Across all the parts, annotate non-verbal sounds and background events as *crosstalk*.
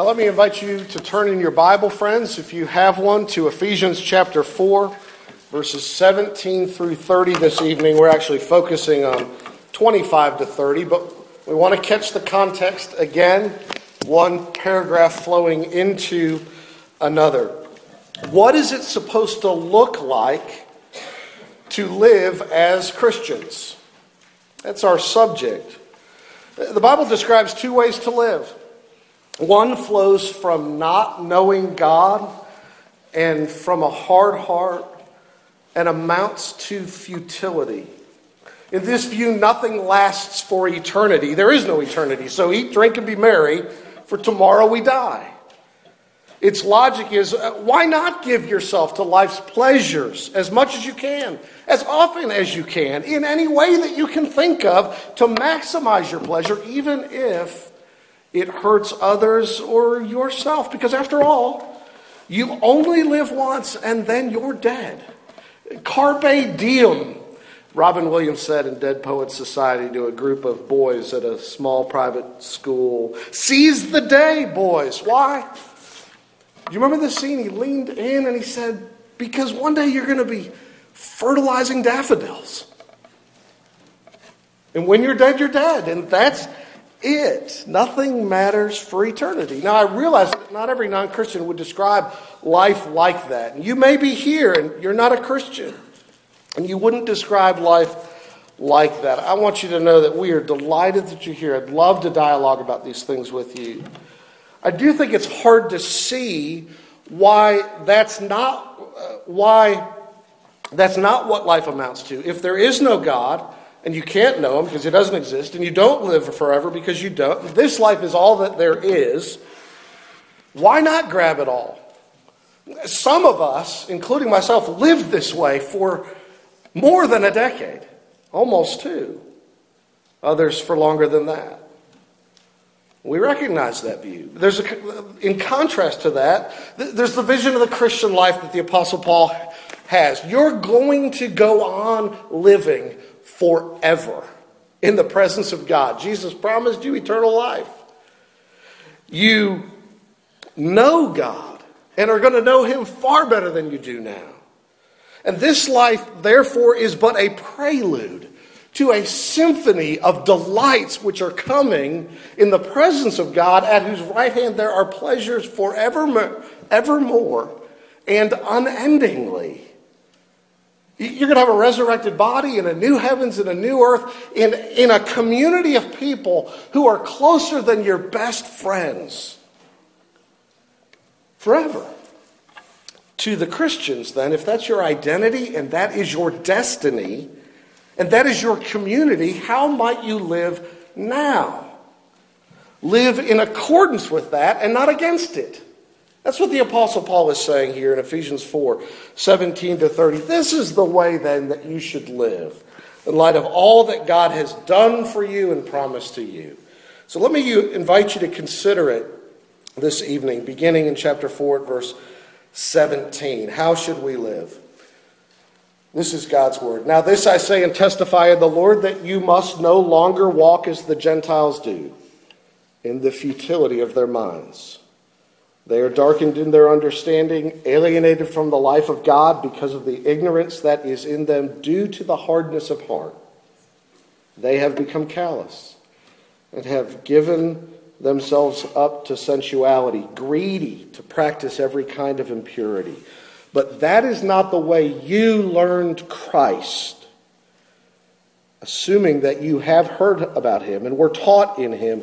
Now, let me invite you to turn in your Bible, friends, if you have one, to Ephesians chapter 4, verses 17 through 30 this evening. We're actually focusing on 25 to 30, but we want to catch the context again, one paragraph flowing into another. What is it supposed to look like to live as Christians? That's our subject. The Bible describes two ways to live. One flows from not knowing God and from a hard heart and amounts to futility. In this view, nothing lasts for eternity. There is no eternity. So eat, drink, and be merry, for tomorrow we die. Its logic is uh, why not give yourself to life's pleasures as much as you can, as often as you can, in any way that you can think of to maximize your pleasure, even if it hurts others or yourself? Because after all, you only live once and then you're dead. Carpe diem, Robin Williams said in Dead Poets Society to a group of boys at a small private school Seize the day, boys. Why? Do you remember the scene? He leaned in and he said, Because one day you're going to be fertilizing daffodils. And when you're dead, you're dead. And that's it. Nothing matters for eternity. Now, I realize that not every non Christian would describe life like that. You may be here and you're not a Christian, and you wouldn't describe life like that. I want you to know that we are delighted that you're here. I'd love to dialogue about these things with you. I do think it's hard to see why that's not uh, why that's not what life amounts to. If there is no God and you can't know him because he doesn't exist and you don't live forever because you don't, this life is all that there is. Why not grab it all? Some of us, including myself, lived this way for more than a decade, almost two. Others for longer than that. We recognize that view. There's a, in contrast to that, there's the vision of the Christian life that the Apostle Paul has. You're going to go on living forever in the presence of God. Jesus promised you eternal life. You know God and are going to know Him far better than you do now. And this life, therefore, is but a prelude to a symphony of delights which are coming in the presence of God, at whose right hand there are pleasures forevermore evermore and unendingly. You're going to have a resurrected body in a new heavens and a new earth in, in a community of people who are closer than your best friends forever. To the Christians, then, if that's your identity and that is your destiny, and that is your community, how might you live now? Live in accordance with that and not against it. That's what the Apostle Paul is saying here in Ephesians 4 17 to 30. This is the way then that you should live in light of all that God has done for you and promised to you. So let me invite you to consider it this evening, beginning in chapter 4 verse 17. How should we live? This is God's word. Now, this I say and testify in the Lord that you must no longer walk as the Gentiles do, in the futility of their minds. They are darkened in their understanding, alienated from the life of God because of the ignorance that is in them due to the hardness of heart. They have become callous and have given themselves up to sensuality, greedy to practice every kind of impurity. But that is not the way you learned Christ. Assuming that you have heard about him and were taught in him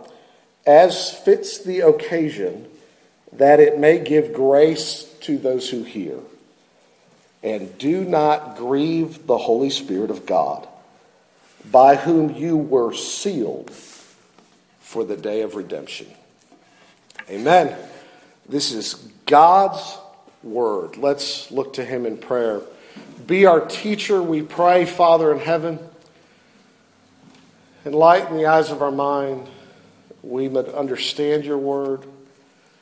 as fits the occasion, that it may give grace to those who hear. And do not grieve the Holy Spirit of God, by whom you were sealed for the day of redemption. Amen. This is God's word. Let's look to him in prayer. Be our teacher, we pray, Father in heaven. Enlighten the eyes of our mind. We would understand your word.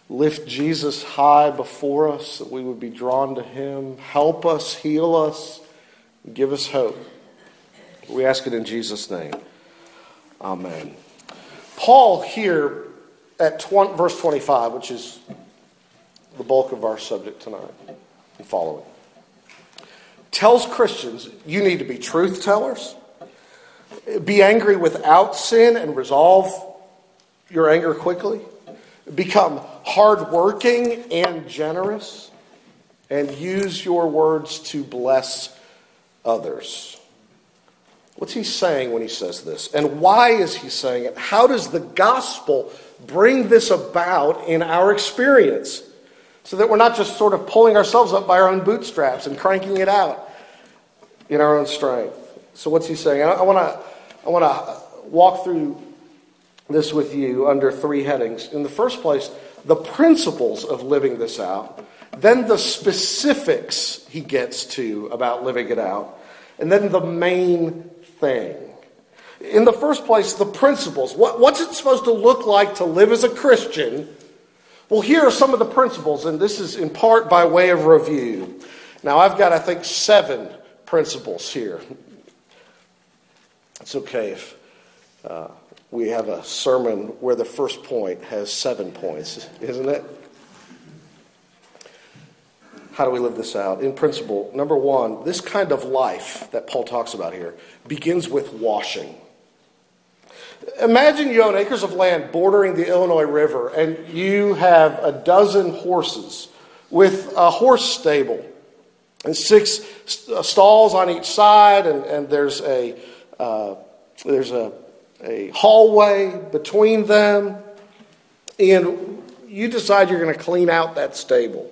Lift Jesus high before us that we would be drawn to him. Help us, heal us, give us hope. We ask it in Jesus' name. Amen. Paul here at 20, verse 25, which is the bulk of our subject tonight and following, tells Christians you need to be truth tellers, be angry without sin and resolve your anger quickly, become hardworking and generous, and use your words to bless others. What's he saying when he says this? And why is he saying it? How does the gospel bring this about in our experience? So that we're not just sort of pulling ourselves up by our own bootstraps and cranking it out in our own strength. So, what's he saying? I want to I want to walk through this with you under three headings. In the first place, the principles of living this out, then the specifics he gets to about living it out, and then the main thing. In the first place, the principles. What, what's it supposed to look like to live as a Christian? Well, here are some of the principles, and this is in part by way of review. Now, I've got, I think, seven principles here. It's okay if uh, we have a sermon where the first point has seven points, isn't it? How do we live this out? In principle, number one, this kind of life that Paul talks about here begins with washing. Imagine you own acres of land bordering the Illinois River and you have a dozen horses with a horse stable and six uh, stalls on each side, and, and there's a, uh, there's a, a hallway between them. And you decide you're going to clean out that stable.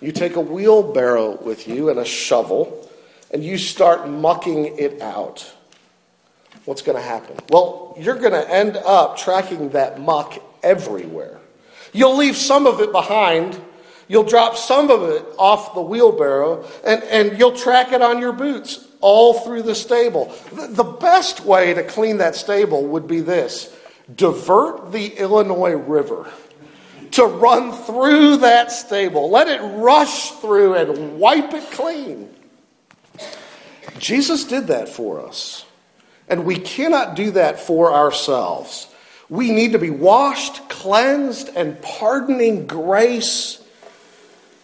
You take a wheelbarrow with you and a shovel, and you start mucking it out. What's going to happen? Well, you're going to end up tracking that muck everywhere. You'll leave some of it behind. You'll drop some of it off the wheelbarrow, and, and you'll track it on your boots all through the stable. The best way to clean that stable would be this divert the Illinois River to run through that stable. Let it rush through and wipe it clean. Jesus did that for us. And we cannot do that for ourselves. We need to be washed, cleansed, and pardoning grace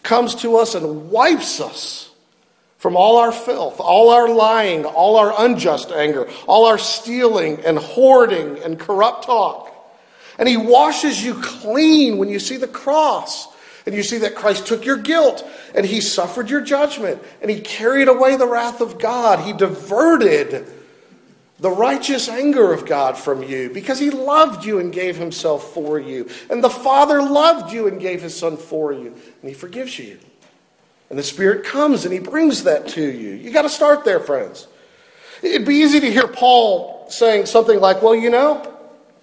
comes to us and wipes us from all our filth, all our lying, all our unjust anger, all our stealing and hoarding and corrupt talk. And he washes you clean when you see the cross. And you see that Christ took your guilt and he suffered your judgment and he carried away the wrath of God. He diverted the righteous anger of God from you because he loved you and gave himself for you. And the Father loved you and gave his Son for you. And he forgives you. And the Spirit comes and he brings that to you. You got to start there, friends. It'd be easy to hear Paul saying something like, well, you know,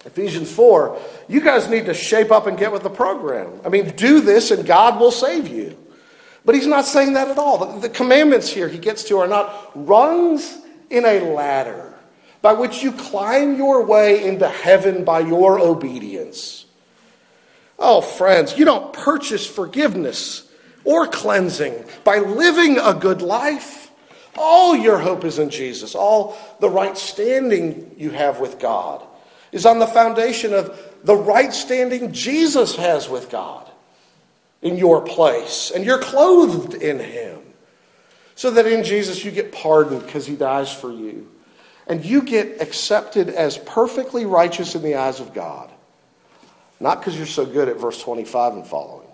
Ephesians 4, you guys need to shape up and get with the program. I mean, do this and God will save you. But he's not saying that at all. The, commandments here he gets to are not rungs in a ladder by which you climb your way into heaven by your obedience. Oh, friends, you don't purchase forgiveness or cleansing by living a good life. All your hope is in Jesus. All the right standing you have with God is on the foundation of the right standing Jesus has with God in your place. And you're clothed in Him. So that in Jesus you get pardoned because He dies for you. And you get accepted as perfectly righteous in the eyes of God. Not because you're so good at verse 25 and following,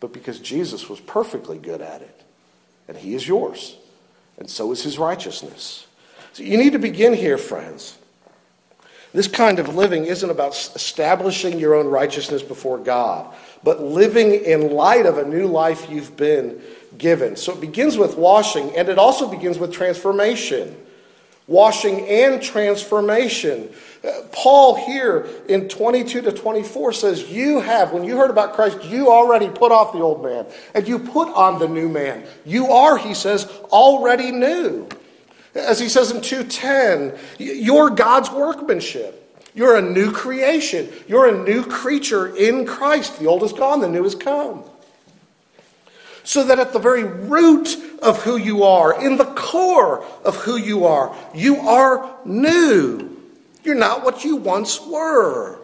but because Jesus was perfectly good at it. And he is yours. And so is his righteousness. So you need to begin here, friends. This kind of living isn't about establishing your own righteousness before God, but living in light of a new life you've been given. So it begins with washing, and it also begins with transformation. Washing and transformation. Paul here in 22 to 24 says, You have, when you heard about Christ, you already put off the old man and you put on the new man. You are, he says, already new. As he says in 210, you're God's workmanship. You're a new creation. You're a new creature in Christ. The old is gone, the new has come. So that at the very root of who you are, in the core of who you are, you are new. You're not what you once were.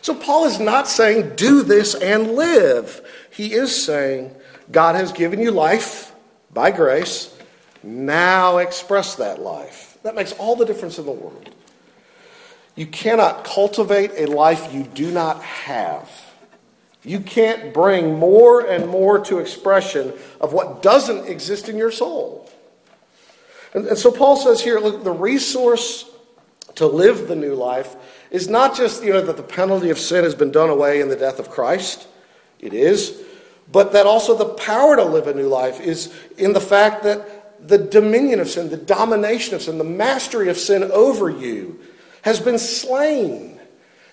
So Paul is not saying, do this and live. He is saying, God has given you life by grace. Now express that life. That makes all the difference in the world. You cannot cultivate a life you do not have. You can't bring more and more to expression of what doesn't exist in your soul. And, and, so Paul says here look, the resource to live the new life is not just you know, that the penalty of sin has been done away in the death of Christ, it is, but that also the power to live a new life is in the fact that the dominion of sin, the domination of sin, the mastery of sin over you has been slain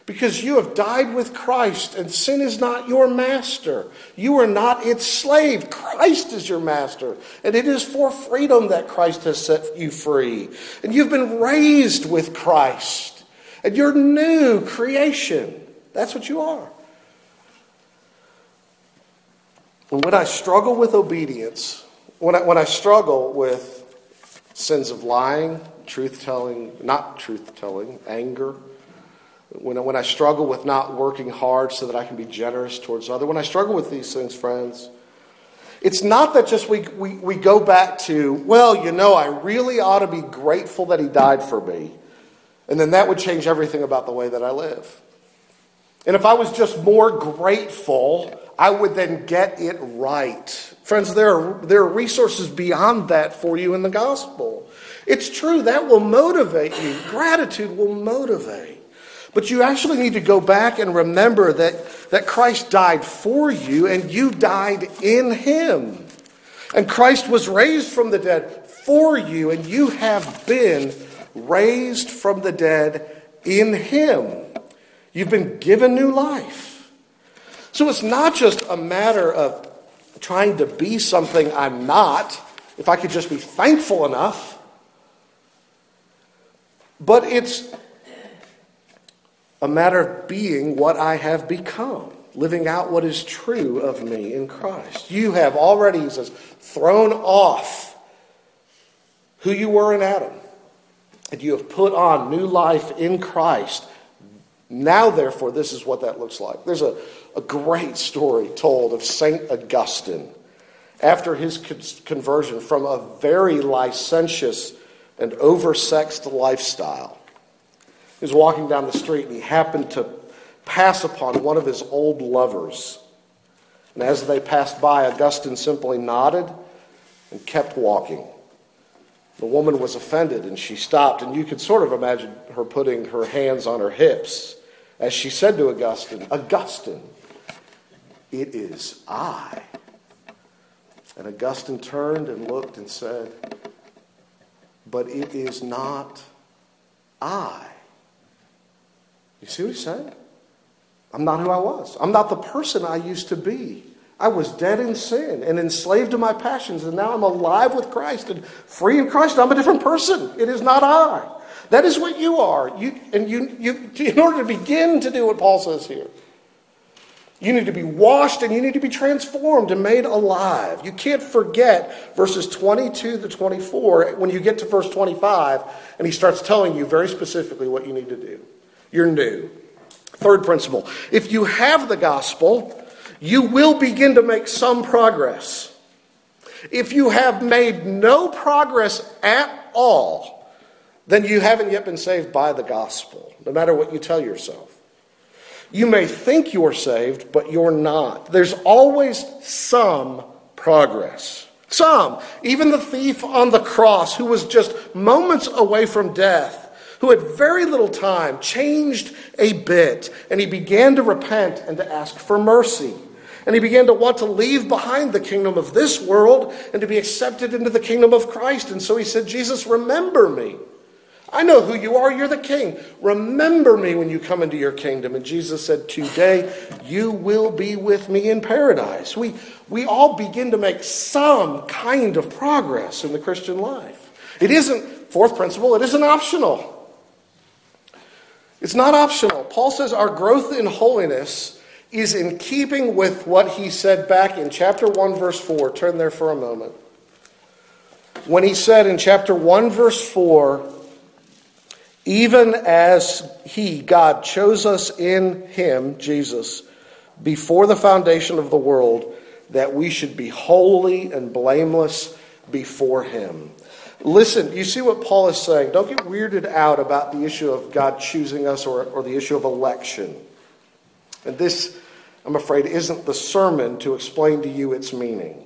because you have died with Christ and sin is not your master. You are not its slave. Christ is your master. And it is for freedom that Christ has set you free. And you've been raised with Christ. And you're new creation. That's what you are. And when I struggle with obedience, when I, when I struggle with sins of lying, truth telling, not truth telling, anger, when I, when I struggle with not working hard so that I can be generous towards others, when I struggle with these things, friends, it's not that just we, we, we go back to, well, you know, I really ought to be grateful that he died for me. And then that would change everything about the way that I live. And if I was just more grateful, I would then get it right. Friends, there are, there are resources beyond that for you in the gospel. It's true, that will motivate you. Gratitude will motivate. But you actually need to go back and remember that, that Christ died for you and you died in him. And Christ was raised from the dead for you and you have been raised from the dead in him. You've been given new life. So it's not just a matter of trying to be something I'm not, if I could just be thankful enough, but it's a matter of being what I have become, living out what is true of me in Christ. You have already, he says, thrown off who you were in Adam, and you have put on new life in Christ. Now, therefore, this is what that looks like. There's a, a great story told of St. Augustine after his conversion from a very licentious and oversexed lifestyle. He was walking down the street and he happened to pass upon one of his old lovers. And as they passed by, Augustine simply nodded and kept walking. The woman was offended and she stopped, and you could sort of imagine her putting her hands on her hips as she said to Augustine, Augustine, it is I. And Augustine turned and looked and said, But it is not I. You see what he's saying? I'm not who I was. I'm not the person I used to be. I was dead in sin and enslaved to my passions, and now I'm alive with Christ and free in Christ. I'm a different person. It is not I. That is what you are. You, and you, you, in order to begin to do what Paul says here, you need to be washed and you need to be transformed and made alive. You can't forget verses 22 to 24 when you get to verse 25 and he starts telling you very specifically what you need to do. You're new. Third principle if you have the gospel, you will begin to make some progress. If you have made no progress at all, then you haven't yet been saved by the gospel, no matter what you tell yourself. You may think you're saved, but you're not. There's always some progress. Some. Even the thief on the cross, who was just moments away from death, who had very little time, changed a bit, and he began to repent and to ask for mercy. And he began to want to leave behind the kingdom of this world and to be accepted into the kingdom of Christ. And so he said, Jesus, remember me. I know who you are. You're the king. Remember me when you come into your kingdom. And Jesus said, Today you will be with me in paradise. We, we all begin to make some kind of progress in the Christian life. It isn't, fourth principle, it isn't optional. It's not optional. Paul says our growth in holiness is in keeping with what he said back in chapter 1, verse 4. Turn there for a moment. When he said in chapter 1, verse 4, even as he, God, chose us in him, Jesus, before the foundation of the world, that we should be holy and blameless before him. Listen, you see what Paul is saying. Don't get weirded out about the issue of God choosing us or, or the issue of election. And this, I'm afraid, isn't the sermon to explain to you its meaning.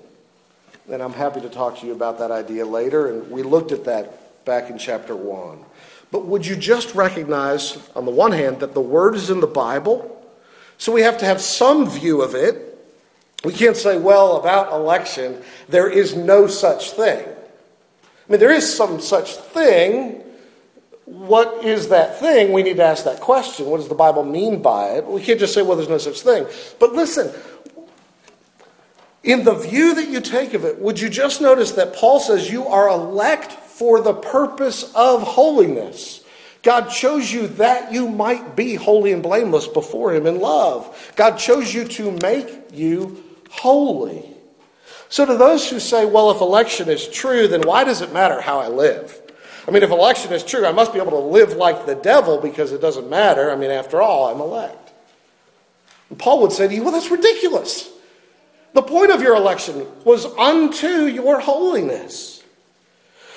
And I'm happy to talk to you about that idea later. And we looked at that back in chapter 1. But would you just recognize, on the one hand, that the word is in the Bible? So we have to have some view of it. We can't say, well, about election, there is no such thing. I mean, there is some such thing, what is that thing? We need to ask that question. What does the Bible mean by it? We can't just say, well, there's no such thing. But listen, in the view that you take of it, would you just notice that Paul says you are elect for the purpose of holiness? God chose you that you might be holy and blameless before Him in love. God chose you to make you holy. So, to those who say, well, if election is true, then why does it matter how I live? I mean, if election is true, I must be able to live like the devil because it doesn't matter. I mean, after all, I'm elect. And Paul would say to you, well, that's ridiculous. The point of your election was unto your holiness.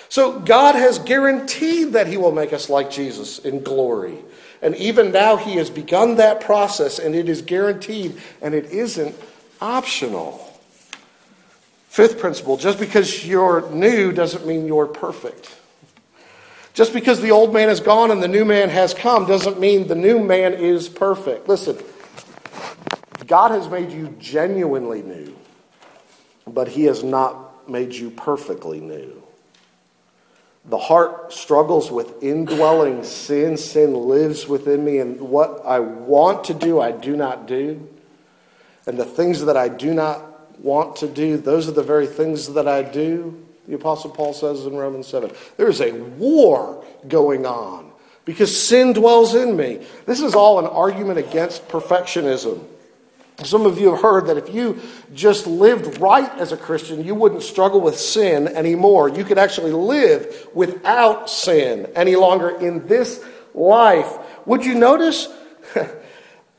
So God has guaranteed that he will make us like Jesus in glory. And even now, he has begun that process, and it is guaranteed, and it isn't optional. Fifth principle just because you're new doesn't mean you're perfect. Just because the old man is gone and the new man has come doesn't mean the new man is perfect. Listen, God has made you genuinely new, but He has not made you perfectly new. The heart struggles with indwelling sin. Sin lives within me, and what I want to do, I do not do. And the things that I do not want to do, those are the very things that I do the Apostle Paul says in Romans 7. There is a war going on because sin dwells in me. This is all an argument against perfectionism. Some of you have heard that if you just lived right as a Christian, you wouldn't struggle with sin anymore. You could actually live without sin any longer in this life. Would you notice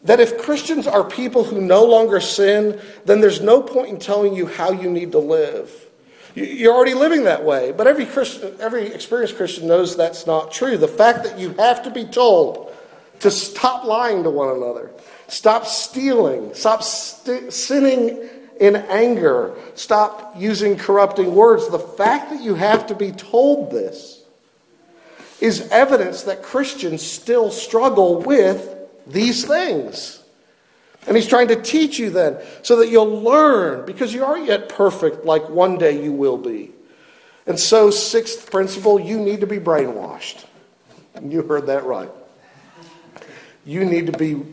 that if Christians are people who no longer sin, then there's no point in telling you how you need to live? You're already living that way. But every Christian, every experienced Christian knows that's not true. The fact that you have to be told to stop lying to one another, stop stealing, stop st- sinning in anger, stop using corrupting words, the fact that you have to be told this is evidence that Christians still struggle with these things. And he's trying to teach you then so that you'll learn because you aren't yet perfect like one day you will be. And so, sixth principle, you need to be brainwashed. You heard that right. You need to be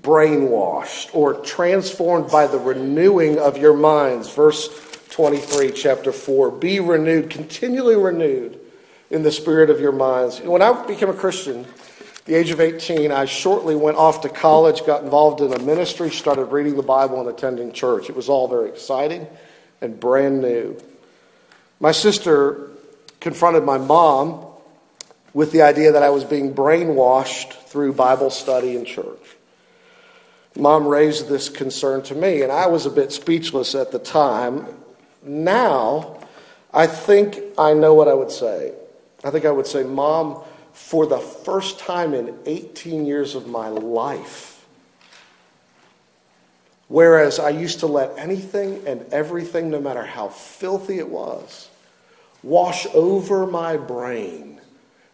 brainwashed or transformed by the renewing of your minds. Verse 23, chapter 4. Be renewed, continually renewed in the spirit of your minds. When I became a Christian, the age of 18, I shortly went off to college, got involved in a ministry, started reading the Bible and attending church. It was all very exciting and brand new. My sister confronted my mom with the idea that I was being brainwashed through Bible study and church. Mom raised this concern to me, and I was a bit speechless at the time. Now, I think I know what I would say. I think I would say, Mom, for the first time in 18 years of my life, whereas I used to let anything and everything, no matter how filthy it was, wash over my brain.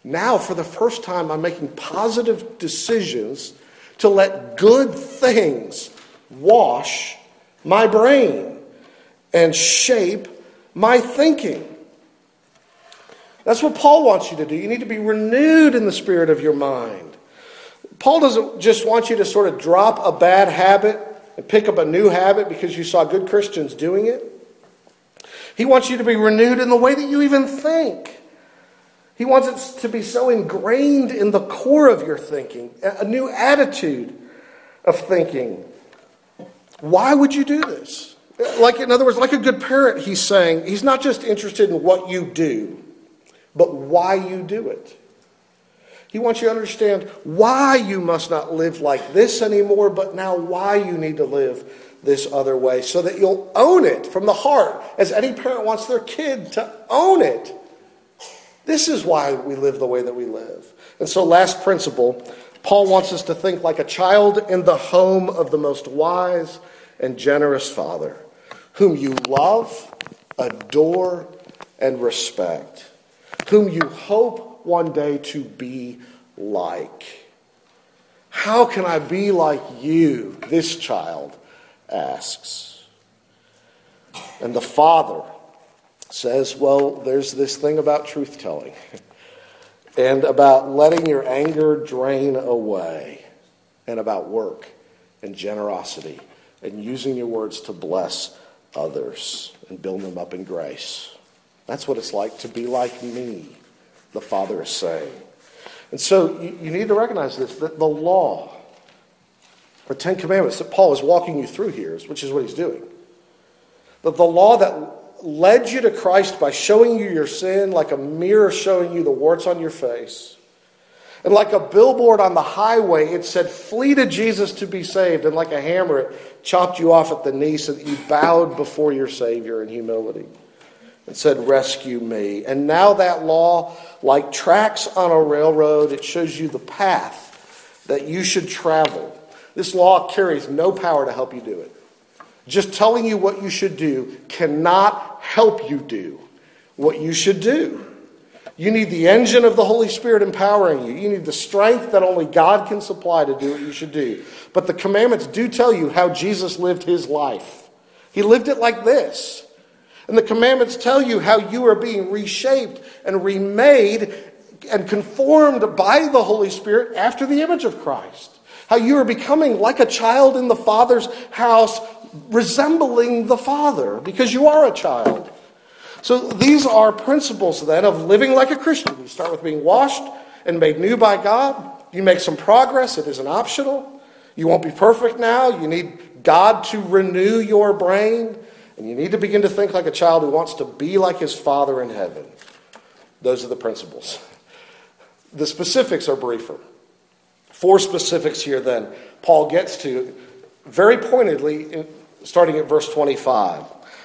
Now, for the first time, I'm making positive decisions to let good things wash my brain and shape my thinking. That's what Paul wants you to do. You need to be renewed in the spirit of your mind. Paul doesn't just want you to sort of drop a bad habit and pick up a new habit because you saw good Christians doing it. He wants you to be renewed in the way that you even think. He wants it to be so ingrained in the core of your thinking, a new attitude of thinking. Why would you do this? Like, in other words, like a good parent, he's saying, he's not just interested in what you do, but why you do it. He wants you to understand why you must not live like this anymore, but now why you need to live this other way so that you'll own it from the heart, as any parent wants their kid to own it. This is why we live the way that we live. And so, last principle Paul wants us to think like a child in the home of the most wise and generous Father, whom you love, adore, and respect, whom you hope one day to be like. How can I be like you? This child asks. And the Father says, Well, there's this thing about truth telling *laughs* and about letting your anger drain away, and about work and generosity and using your words to bless others and build them up in grace. That's what it's like to be like me, the Father is saying. And so you, you need to recognize this that the law, the Ten Commandments that Paul is walking you through here, which is what he's doing, that the law that led you to Christ by showing you your sin like a mirror showing you the warts on your face. And like a billboard on the highway, it said, Flee to Jesus to be saved. And like a hammer, it chopped you off at the knee so that you bowed before your Savior in humility and said, Rescue me. And now that law, like tracks on a railroad, it shows you the path that you should travel. This law carries no power to help you do it. Just telling you what you should do cannot help you do what you should do. You need the engine of the Holy Spirit empowering you. You need the strength that only God can supply to do what you should do. But the commandments do tell you how Jesus lived his life. He lived it like this. And the commandments tell you how you are being reshaped and remade and conformed by the Holy Spirit after the image of Christ. How you are becoming like a child in the Father's house, resembling the Father, because you are a child. So these are principles then of living like a Christian. You start with being washed and made new by God. You make some progress, it isn't optional. You won't be perfect now. You need God to renew your brain. And you need to begin to think like a child who wants to be like his Father in heaven. Those are the principles. The specifics are briefer. Four specifics here, then, Paul gets to very pointedly, starting at verse 25.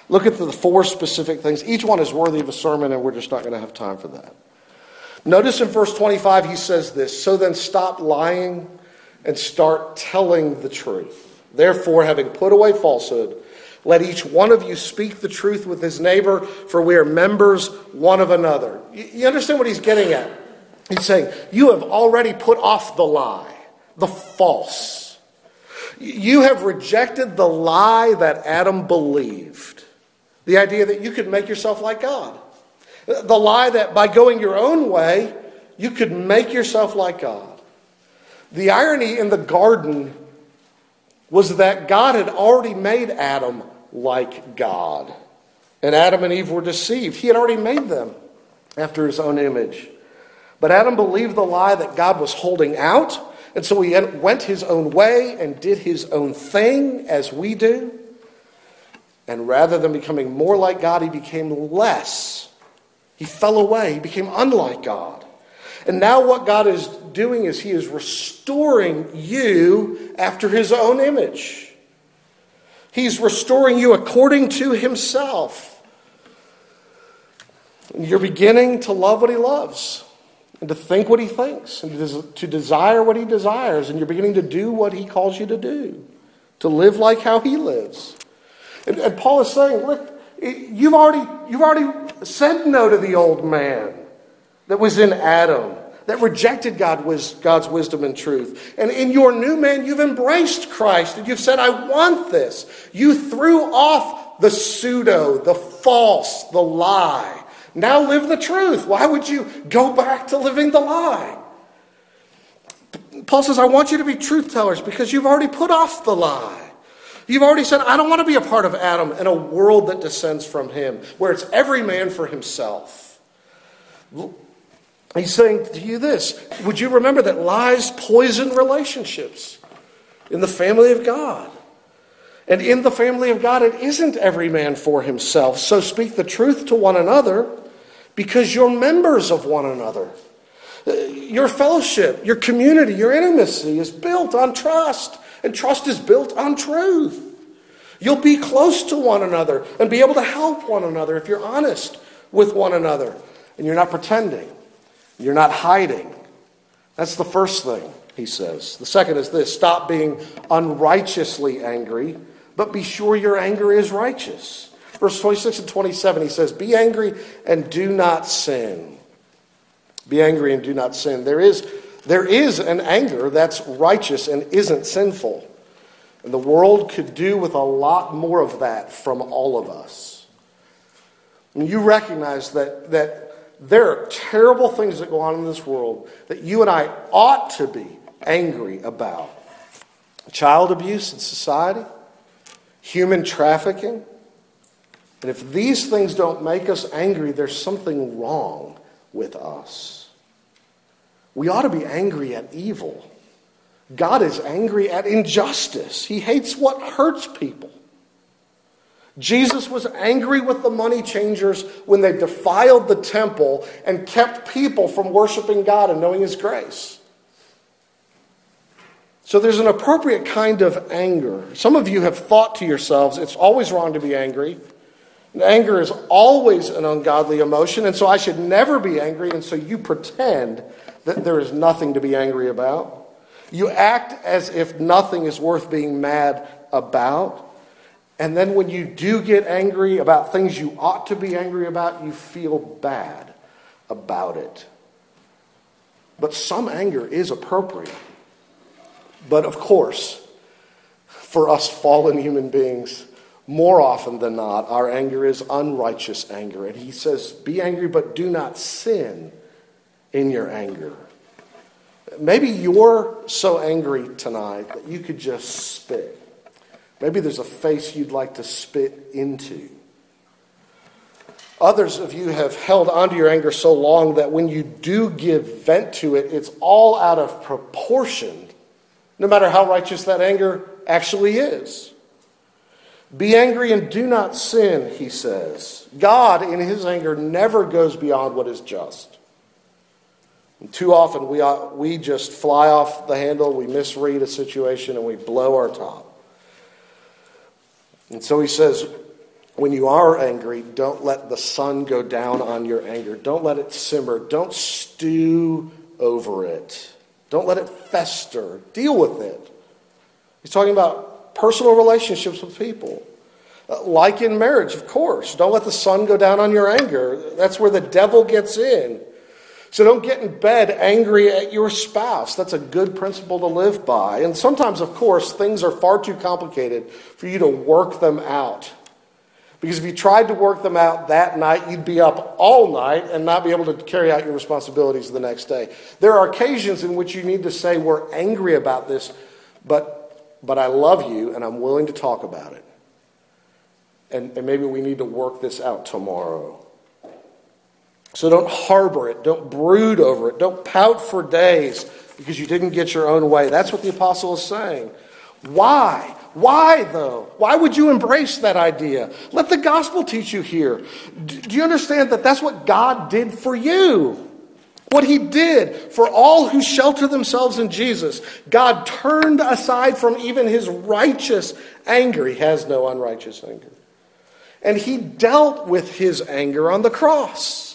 Look at the four specific things. Each one is worthy of a sermon, and we're just not going to have time for that. Notice in verse 25, he says this So then stop lying and start telling the truth. Therefore, having put away falsehood, let each one of you speak the truth with his neighbor, for we are members one of another. You understand what he's getting at? He's saying, You have already put off the lie, the false. You have rejected the lie that Adam believed. The idea that you could make yourself like God. The lie that by going your own way, you could make yourself like God. The irony in the garden was that God had already made Adam like God. And Adam and Eve were deceived. He had already made them after his own image. But Adam believed the lie that God was holding out, and so he went his own way and did his own thing as we do. And rather than becoming more like God, he became less. He fell away. He became unlike God. And now, what God is doing is He is restoring you after His own image. He's restoring you according to Himself. And You're beginning to love what he loves and to think what he thinks and to desire what he desires. And you're beginning to do what he calls you to do, to live like how he lives. And, and Paul is saying, look, you've already, you've already said no to the old man that was in Adam, that rejected God's wisdom and truth. And in your new man, you've embraced Christ and you've said, I want this. You threw off the pseudo, the false, the lie. Now live the truth. Why would you go back to living the lie? Paul says, I want you to be truth tellers because you've already put off the lie. You've already said, I don't want to be a part of Adam and a world that descends from him, where it's every man for himself. He's saying to you this Would you remember that lies poison relationships in the family of God? And in the family of God, it isn't every man for himself. So speak the truth to one another because you're members of one another. Uh, your fellowship, your community, your intimacy is built on trust, and trust is built on truth. You'll be close to one another and be able to help one another if you're honest with one another and you're not pretending, you're not hiding. That's the first thing he says. The second is this stop being unrighteously angry but be sure your anger is righteous. Verse 26 and 27, he says, Be angry and do not sin. Be angry and do not sin. There is, there is an anger that's righteous and isn't sinful. And the world could do with a lot more of that from all of us. And you recognize that, that there are terrible things that go on in this world that you and I ought to be angry about. Child abuse in society, human trafficking. And if these things don't make us angry, there's something wrong with us. We ought to be angry at evil. God is angry at injustice. He hates what hurts people. Jesus was angry with the money changers when they defiled the temple and kept people from worshiping God and knowing His grace. So there's an appropriate kind of anger. Some of you have thought to yourselves, it's always wrong to be angry. And anger is always an ungodly emotion, and so I should never be angry, and so you pretend that there is nothing to be angry about. You act as if nothing is worth being mad about. And then when you do get angry about things you ought to be angry about, you feel bad about it. But some anger is appropriate. But of course, for us fallen human beings, more often than not, our anger is unrighteous anger. And he says, Be angry, but do not sin in your anger. Maybe you're so angry tonight that you could just spit. Maybe there's a face you'd like to spit into. Others of you have held onto your anger so long that when you do give vent to it, it's all out of proportion no matter how righteous that anger actually is. Be angry and do not sin, he says. God, in his anger, never goes beyond what is just. And too often, we, uh, we just fly off the handle, we misread a situation, and we blow our top. And so he says, when you are angry, don't let the sun go down on your anger. Don't let it simmer. Don't stew over it. Don't let it fester. Deal with it. He's talking about personal relationships with people. Uh, like in marriage, of course. Don't let the sun go down on your anger. That's where the devil gets in. So don't get in bed angry at your spouse. That's a good principle to live by. And sometimes, of course, things are far too complicated for you to work them out. Because if you tried to work them out that night, you'd be up all night and not be able to carry out your responsibilities the next day. There are occasions in which you need to say, We're angry about this, but, but I love you and I'm willing to talk about it. And, and maybe we need to work this out tomorrow. So don't harbor it, don't brood over it, don't pout for days because you didn't get your own way. That's what the apostle is saying. Why? Why, though? Why would you embrace that idea? Let the gospel teach you here. Do you understand that that's what God did for you? What he did for all who shelter themselves in Jesus. God turned aside from even his righteous anger. He has no unrighteous anger. And he dealt with his anger on the cross.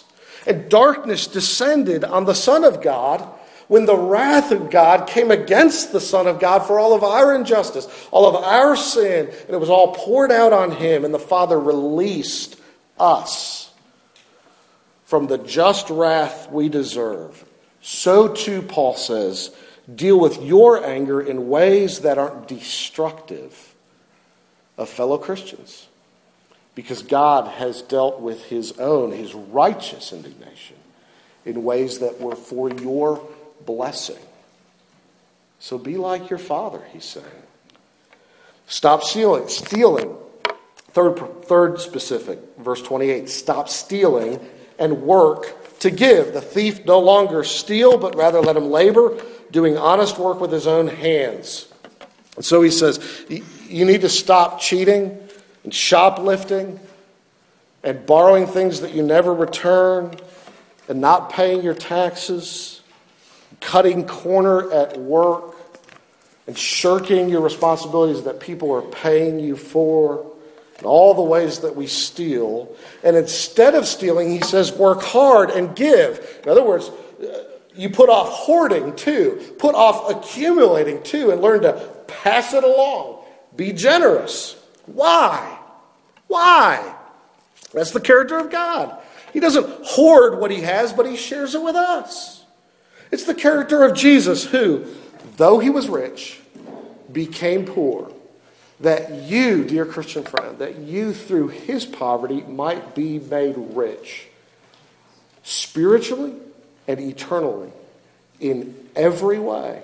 And darkness descended on the Son of God when the wrath of God came against the Son of God for all of our injustice, all of our sin, and it was all poured out on him, and the Father released us from the just wrath we deserve. So too, Paul says, deal with your anger in ways that aren't destructive of fellow Christians. Because God has dealt with his own, his righteous indignation, in ways that were for your blessing. So be like your father, he's saying. Stop stealing. Stealing. Third, third specific, verse 28. Stop stealing and work to give. The thief no longer steal, but rather let him labor, doing honest work with his own hands. And so he says, you need to stop cheating and shoplifting and borrowing things that you never return and not paying your taxes cutting corner at work and shirking your responsibilities that people are paying you for, and all the ways that we steal. And instead of stealing, he says, work hard and give. In other words, uh, you put off hoarding too, put off accumulating too, and learn to pass it along. Be generous. Why? Why? That's the character of God. He doesn't hoard what he has, but he shares it with us. It's the character of Jesus who, though he was rich, became poor. That you, dear Christian friend, that you through his poverty might be made rich spiritually and eternally in every way.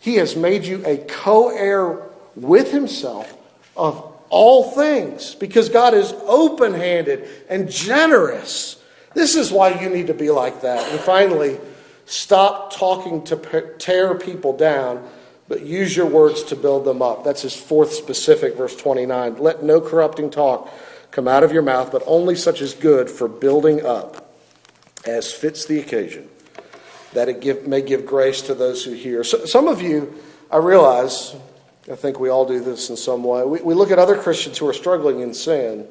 He has made you a co heir with himself of all things because God is open handed and generous. This is why you need to be like that. And finally, Stop talking to tear people down, but use your words to build them up. That's his fourth specific, verse 29. Let no corrupting talk come out of your mouth, but only such as good for building up, as fits the occasion, that it give, may give grace to those who hear. So, some of you, I realize, I think we all do this in some way. We, we look at other Christians who are struggling in sin.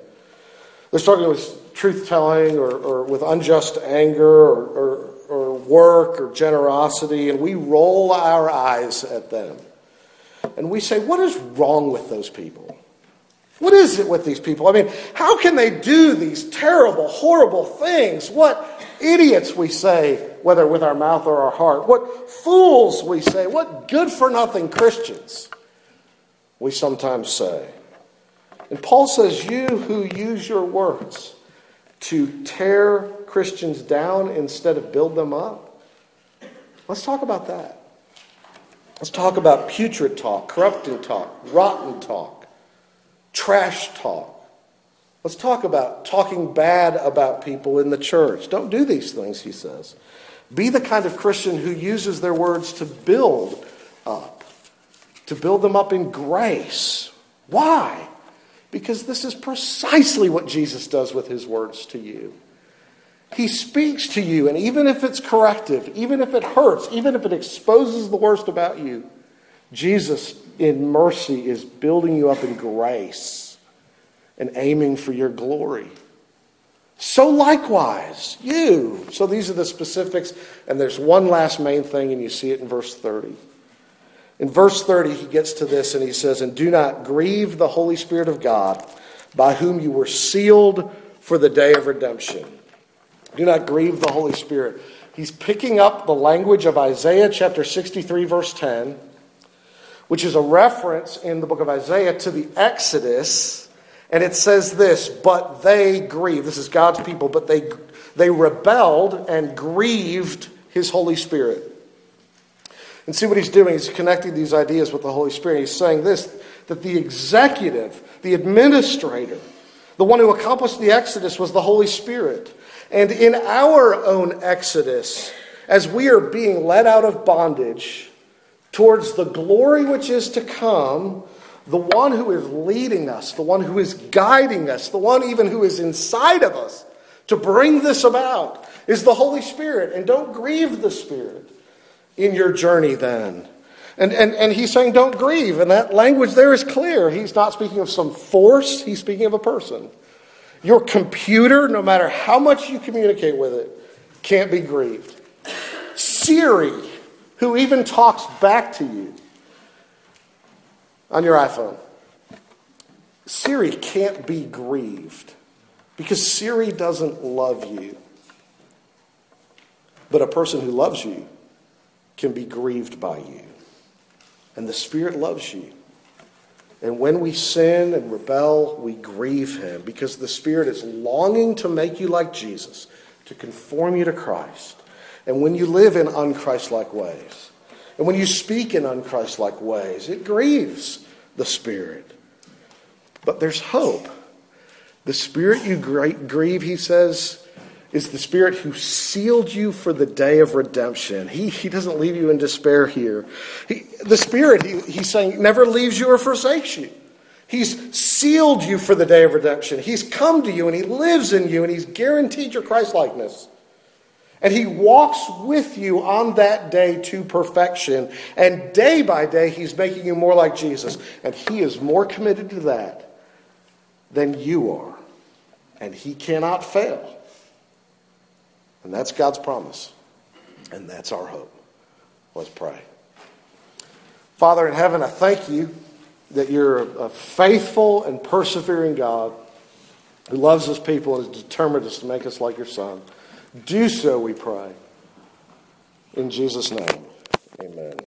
They're struggling with truth telling or, or with unjust anger or, or or work or generosity, and we roll our eyes at them. And we say, What is wrong with those people? What is it with these people? I mean, how can they do these terrible, horrible things? What idiots we say, whether with our mouth or our heart. What fools we say. What good for nothing Christians we sometimes say. And Paul says, You who use your words to tear Christians down instead of build them up? Let's talk about that. Let's talk about putrid talk, corrupting talk, rotten talk, trash talk. Let's talk about talking bad about people in the church. Don't do these things, he says. Be the kind of Christian who uses their words to build up, to build them up in grace. Why? Because this is precisely what Jesus does with his words to you. He speaks to you, and even if it's corrective, even if it hurts, even if it exposes the worst about you, Jesus, in mercy, is building you up in grace and aiming for your glory. So likewise, you. So these are the specifics, and there's one last main thing, and you see it in verse 30. In verse 30, he gets to this and he says, And do not grieve the Holy Spirit of God, by whom you were sealed for the day of redemption. Do not grieve the Holy Spirit. He's picking up the language of Isaiah chapter 63, verse 10, which is a reference in the book of Isaiah to the Exodus. And it says this, but they grieved. This is God's people, but they, they rebelled and grieved his Holy Spirit. And see what he's doing? He's connecting these ideas with the Holy Spirit. He's saying this that the executive, the administrator, the one who accomplished the Exodus was the Holy Spirit. And in our own exodus, as we are being led out of bondage towards the glory which is to come, the one who is leading us, the one who is guiding us, the one even who is inside of us to bring this about is the Holy Spirit. And don't grieve the Spirit in your journey then. And, and, and he's saying, don't grieve. And that language there is clear. He's not speaking of some force, he's speaking of a person. Your computer, no matter how much you communicate with it, can't be grieved. Siri, who even talks back to you on your iPhone, Siri can't be grieved because Siri doesn't love you. But a person who loves you can be grieved by you. And the Spirit loves you. And when we sin and rebel, we grieve Him because the Spirit is longing to make you like Jesus, to conform you to Christ. And when you live in unchristlike ways, and when you speak in unchristlike ways, it grieves the Spirit. But there's hope. The Spirit you grieve, he says, is the Spirit who sealed you for the day of redemption. He, he doesn't leave you in despair here. He, the Spirit, he, he's saying, never leaves you or forsakes you. He's sealed you for the day of redemption. He's come to you and He lives in you and He's guaranteed your Christlikeness. And He walks with you on that day to perfection. And day by day, He's making you more like Jesus. And He is more committed to that than you are. And He cannot fail. And that's God's promise. And that's our hope. Let's pray. Father in heaven, I thank you that you're a faithful and persevering God who loves his people and is determined to make us like your Son. Do so, we pray. In Jesus' name, amen.